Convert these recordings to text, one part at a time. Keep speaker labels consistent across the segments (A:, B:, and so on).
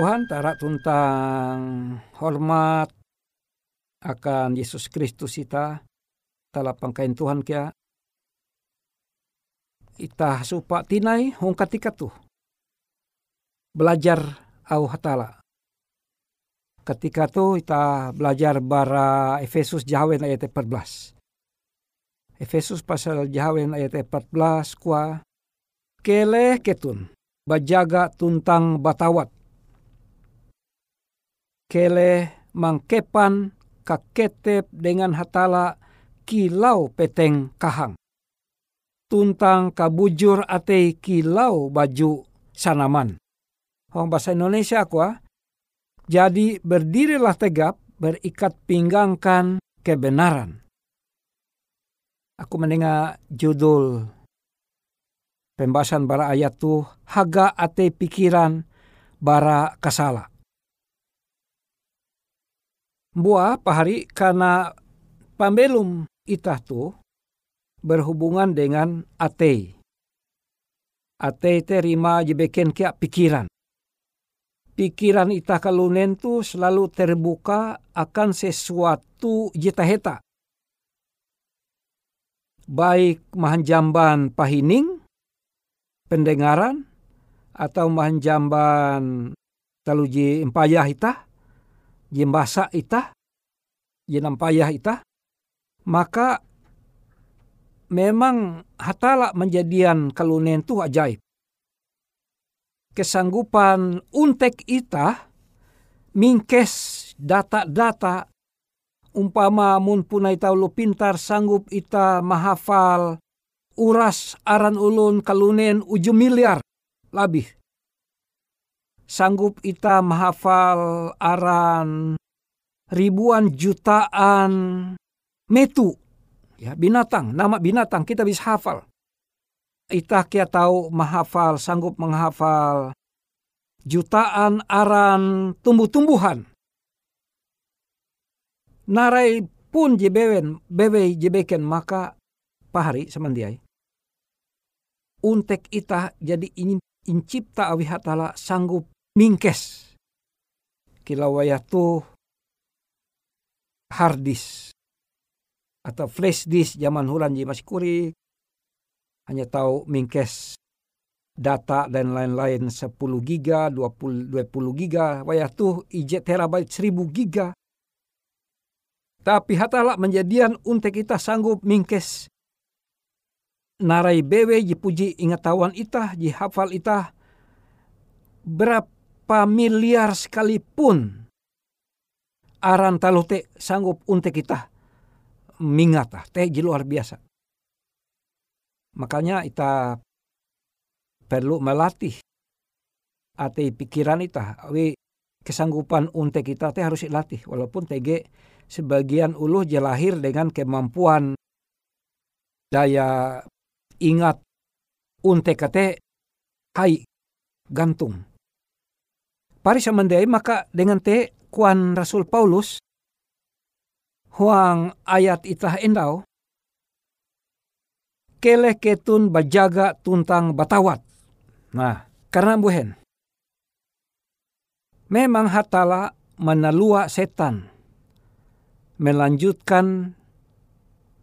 A: Tuhan, tara tentang hormat akan Yesus Kristus ita telah pangkain Tuhan kia. Ita supa tinai hong katika tu. Belajar au hatala. Ketika tu ita belajar bara Efesus jawen ayat 14 Efesus pasal jawen ayat 14 kuah kele ketun bajaga tuntang batawat kele mangkepan kaketep dengan hatala kilau peteng kahang. Tuntang kabujur ate kilau baju sanaman. Hong bahasa Indonesia aku Jadi berdirilah tegap berikat pinggangkan kebenaran. Aku mendengar judul pembahasan bara ayat tu haga ate pikiran bara kasala buah pahari karena pambelum itah tu berhubungan dengan ate. Ate terima jebeken kia pikiran. Pikiran itah kalunen tu selalu terbuka akan sesuatu jita heta. Baik mahanjamban pahining, pendengaran, atau mahanjamban taluji empayah itah, jembasa ita, jenampayah ita, maka memang hatala menjadian kalunen tu ajaib. Kesanggupan untek ita mingkes data-data umpama mun punai taulu pintar sanggup ita mahafal uras aran ulun kalunen ujung miliar labih sanggup ita menghafal aran ribuan jutaan metu. Ya binatang nama binatang kita bisa hafal. Ita kia tahu menghafal sanggup menghafal jutaan aran tumbuh-tumbuhan. Narai pun jebewen bebe jebeken maka pahari semandiai. Untek ita jadi ini incipta awi hatala sanggup mingkes. Kilawaya tu hard disk. Atau flash disk zaman hulan ji masih kuri. Hanya tahu mingkes data dan lain-lain 10 giga, 20, 20 giga, wayah tu ije terabyte 1000 giga. Tapi hatala menjadian untuk kita sanggup mingkes. Narai bewe ji puji ingatawan itah, ji hafal itah. Berapa miliar sekalipun. Aran talu te sanggup untuk kita. Mingata teh ji luar biasa. Makanya kita perlu melatih ate pikiran ita. Wi kesanggupan untuk kita teh harus dilatih walaupun TG sebagian uluh jelahir dengan kemampuan daya ingat unte kate hai gantung Pari samandai maka dengan te kuan Rasul Paulus huang ayat itah endau kele ketun bajaga tuntang batawat. Nah, karena buhen. Memang hatala menalua setan melanjutkan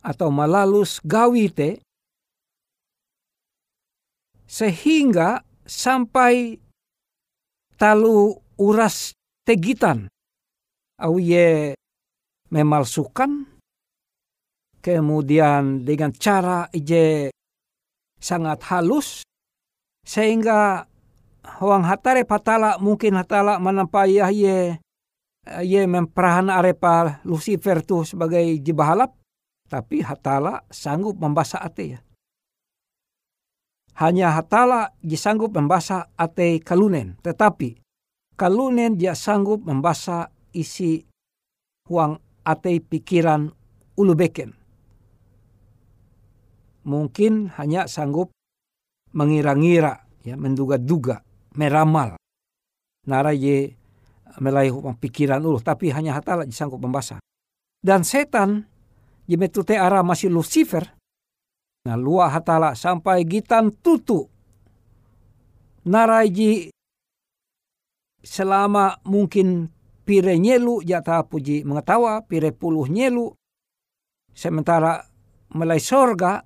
A: atau melalus gawite sehingga sampai talu uras tegitan. Awie memalsukan? Kemudian dengan cara ije sangat halus sehingga huang hatare patala mungkin hatala menampai ye ye memperahan arepa Lucifer tu sebagai jibahalap tapi hatala sanggup membasa ate ya hanya hatala dia sanggup membasa ate kalunen. Tetapi kalunen dia sanggup membasa isi huang ate pikiran ulu beken. Mungkin hanya sanggup mengira-ngira, ya, menduga-duga, meramal. Nara ye melai pikiran ulu, tapi hanya hatala dia sanggup membasa. Dan setan, jemetute arah masih Lucifer, Nah lua hatala sampai gitan tutu. Naraiji selama mungkin pire nyelu jata puji mengetawa pire puluh nyelu. Sementara mulai sorga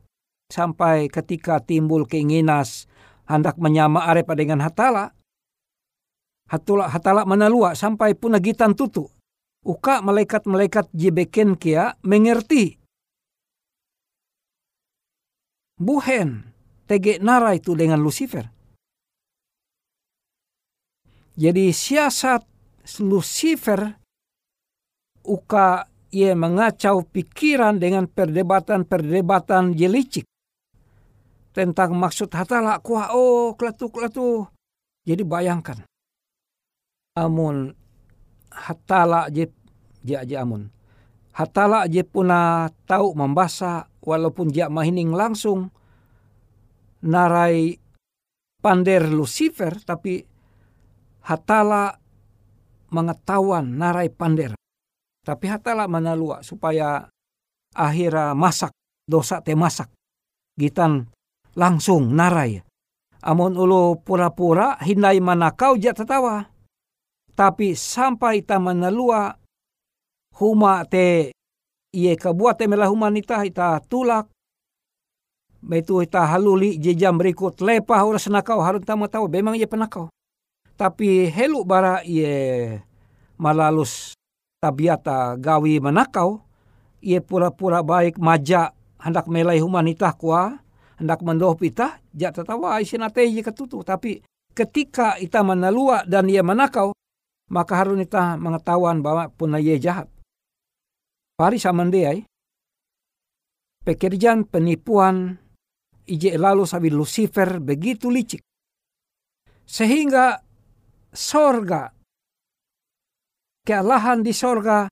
A: sampai ketika timbul keinginan hendak menyama arepa dengan hatala hatula hatala menalua sampai punagitan tutu. Uka malaikat-malaikat jebeken kia mengerti buhen tege nara itu dengan Lucifer. Jadi siasat Lucifer uka ia mengacau pikiran dengan perdebatan-perdebatan jelicik. Tentang maksud hatala kuah oh kelatu kelatu. Jadi bayangkan. Amun hatala je je je amun. Hatala je puna tahu membaca walaupun dia mahining langsung narai pander Lucifer tapi hatala mengetahuan narai pander. Tapi hatala manalua supaya akhirnya masak dosa te masak. Gitan langsung narai. Amun ulu pura-pura hindai manakau jat tetawa. Tapi sampai ta manalua huma te iye kabuat te melah humanita ita tulak. Betu ita haluli jejam berikut lepah uras nakau harun tamu tahu memang ia penakau. Tapi helu bara ie malalus tabiata gawi manakau, ie pura-pura baik maja hendak melai humanita kuah, hendak mendoh pita, jak tetawa isinate ye ketutu. Tapi ketika ita menalua dan ia manakau, maka harun ita mengetahuan bahwa puna ia jahat. Pari samandeai, pekerjaan penipuan ije lalu sabi Lucifer begitu licik. Sehingga sorga, kealahan di sorga,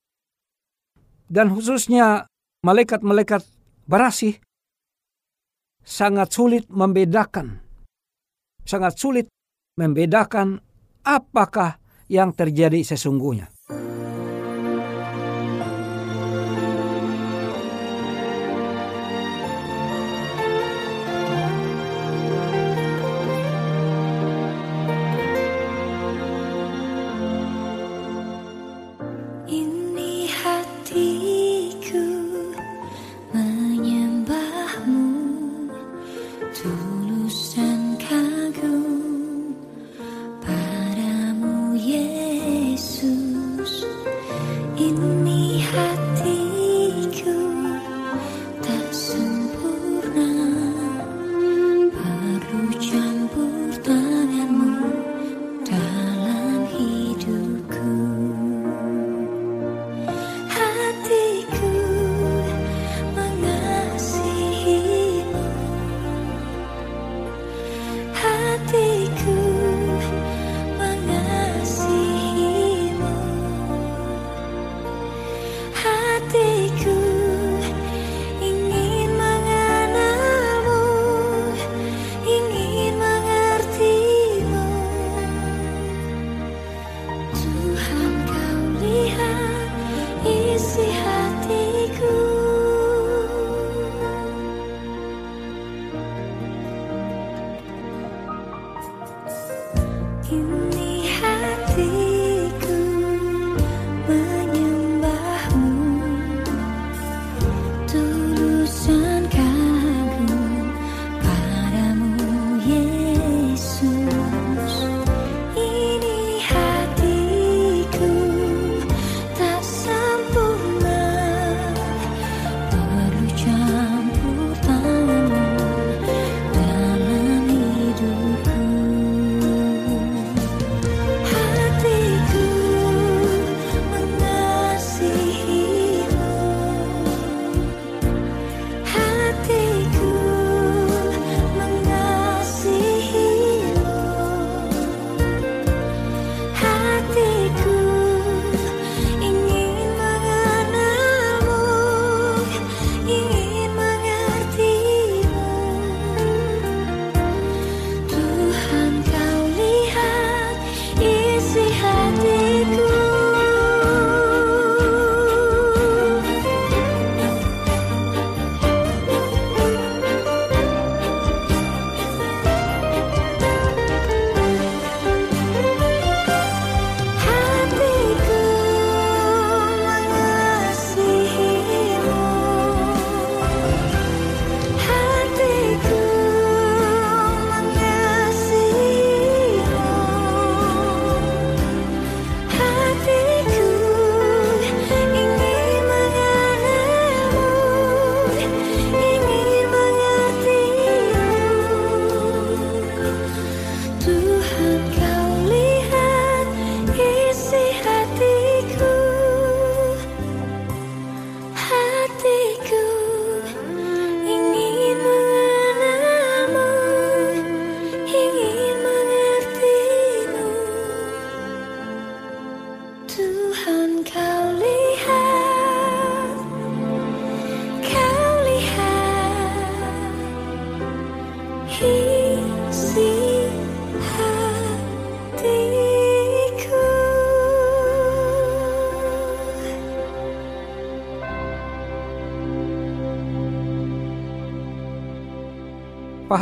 A: dan khususnya malaikat-malaikat berasih, sangat sulit membedakan, sangat sulit membedakan apakah yang terjadi sesungguhnya.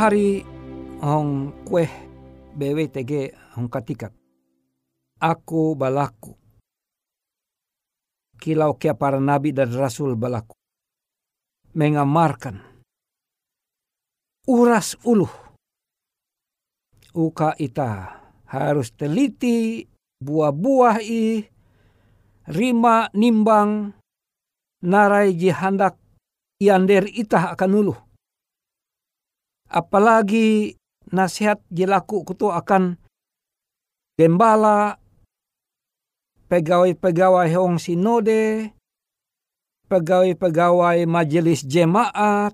A: Pahari hong kueh BWTG hong katikat. Aku balaku. Kilau kia para nabi dan rasul balaku. Mengamarkan. Uras uluh. Uka ita harus teliti buah-buah i rima nimbang narai jihandak iander itah akan uluh apalagi nasihat jilaku kutu akan gembala pegawai-pegawai hong sinode pegawai-pegawai majelis jemaat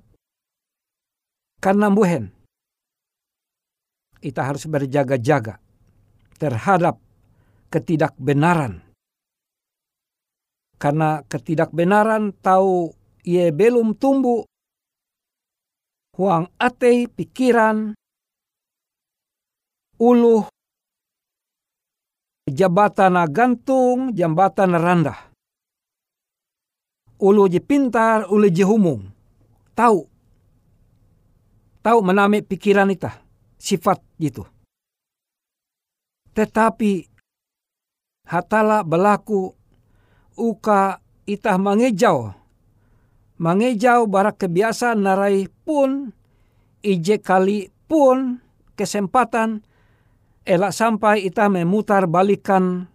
A: karena buhen kita harus berjaga-jaga terhadap ketidakbenaran. Karena ketidakbenaran tahu ia belum tumbuh huang ate pikiran, uluh, jabatan gantung, jambatan rendah. Ulu je pintar, ulu je humung. Tahu. Tahu menami pikiran ita. Sifat gitu. Tetapi hatala berlaku uka itah mengejau mangejau barak kebiasaan narai pun ije kali pun kesempatan elak sampai ita memutar balikan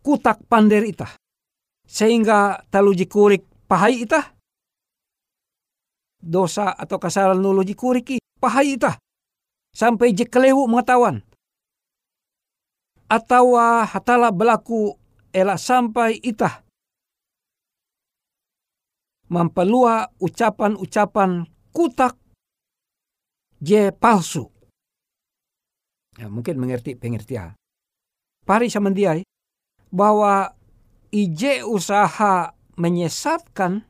A: kutak pander ita. Sehingga talu jikurik pahai ita? Dosa atau kesalahan nulu jikurik pahai ita? Sampai je kelewu mengetahuan. Atau hatala berlaku elak sampai itah mempelua ucapan-ucapan kutak je palsu. Ya, mungkin mengerti pengertian. Pari samandiai bahwa ije usaha menyesatkan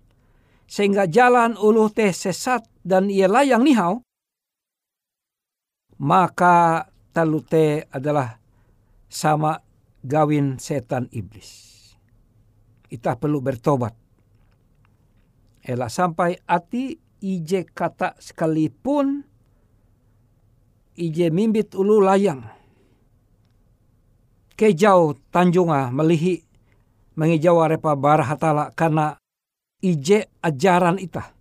A: sehingga jalan uluh teh sesat dan ia layang nihau, maka talute adalah sama gawin setan iblis. Kita perlu bertobat Ela sampai ati ije kata sekalipun ije mimbit ulu layang. Kejau tanjunga melihi mengijau arepa hatala karena ije ajaran ita.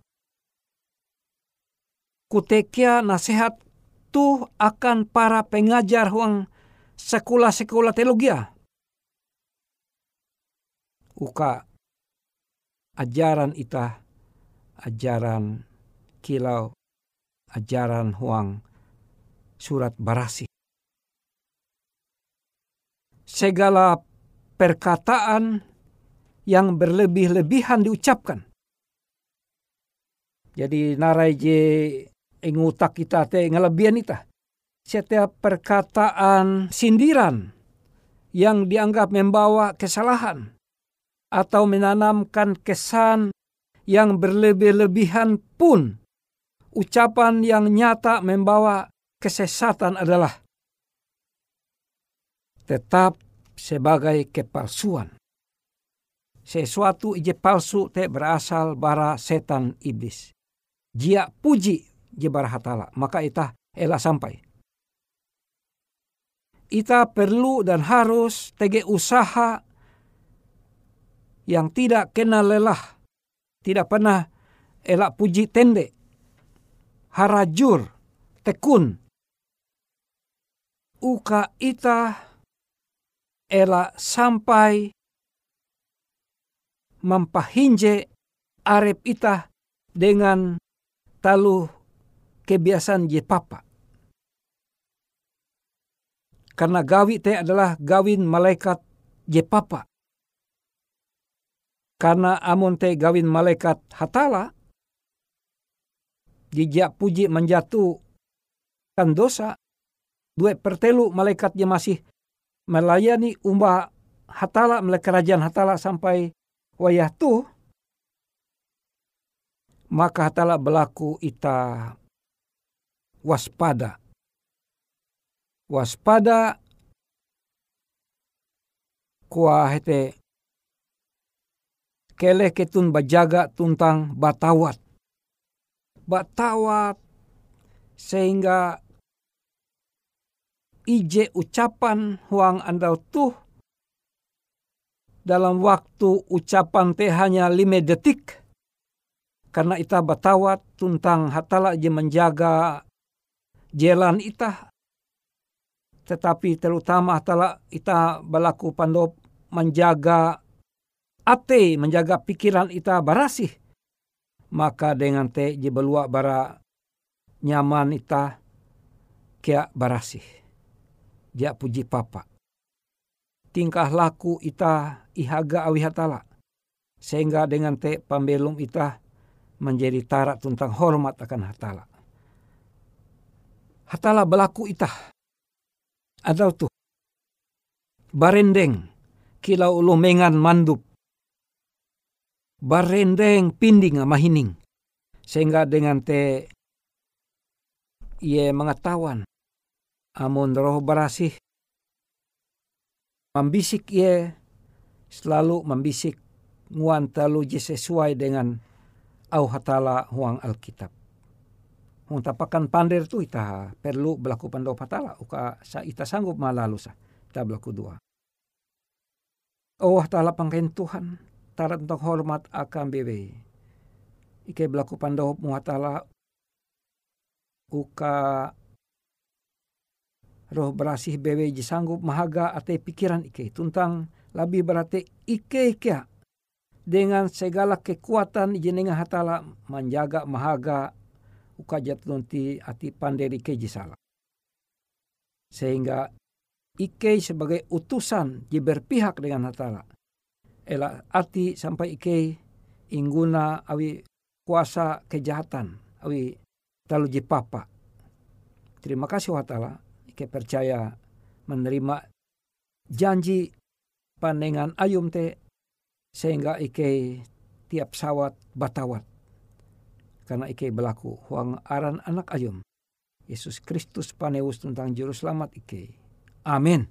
A: Kutekia nasihat tuh akan para pengajar huang sekolah-sekolah teologia. Uka ajaran ita ajaran kilau, ajaran huang, surat barasi. Segala perkataan yang berlebih-lebihan diucapkan. Jadi narai je ingutak kita te ngelebihan ita. Setiap perkataan sindiran yang dianggap membawa kesalahan atau menanamkan kesan yang berlebih-lebihan pun ucapan yang nyata membawa kesesatan adalah tetap sebagai kepalsuan. Sesuatu ije palsu te berasal bara setan iblis. Jia puji je hatala, maka ita ela sampai. Ita perlu dan harus tege usaha yang tidak kenal lelah tidak pernah elak puji tende, harajur, tekun. Uka ita elak sampai mempahinje arep ita dengan talu kebiasaan je papa. Karena gawi te adalah gawin malaikat je papa. Karena amun te gawin malaikat hatala, jejak puji menjatuh kan dosa, dua pertelu malaikat dia masih melayani umbah hatala melek kerajaan hatala sampai wayah tu, maka hatala berlaku ita waspada. Waspada kuah hete kele ketun bajaga tuntang batawat. Batawat sehingga ije ucapan huang andau tuh dalam waktu ucapan teh hanya lima detik karena ita batawat tuntang hatala je menjaga jalan ita tetapi terutama hatala ita balaku pandop menjaga ate menjaga pikiran ita barasih maka dengan te je belua bara nyaman ita kia barasih dia puji papa. Tingkah laku ita ihaga awi hatala sehingga dengan te pambelum ita menjadi tarak tentang hormat akan hatala. Hatala belaku ita. Atau tuh barendeng kilau lumengan mandup. Barendeng pinding mahining. Sehingga dengan te ia mengetahuan amun roh barasih membisik ia selalu membisik nguan talu sesuai dengan au hatala huang alkitab. Hung tapakan pandir tu ita perlu berlaku pandau patala uka sa ita sanggup malalu sa ita berlaku dua. Oh tala pangkain Tuhan, tarat untuk hormat akan bebe. Ike berlaku pandau muatala uka roh berasih bebe sanggup mahaga ate pikiran ike tuntang lebih berarti ike ike dengan segala kekuatan jenengan hatala menjaga mahaga uka jatunti ati panderi ike salah. Sehingga Ike sebagai utusan berpihak dengan hatala. Ela arti sampai Ike ingguna awi kuasa kejahatan awi talu jipapa. Terima kasih hatala. Ike percaya menerima janji panengan ayum te sehingga Ike tiap sawat batawat. Karena Ike berlaku huang aran anak ayum. Yesus Kristus paneus tentang juru selamat Ike. Amin.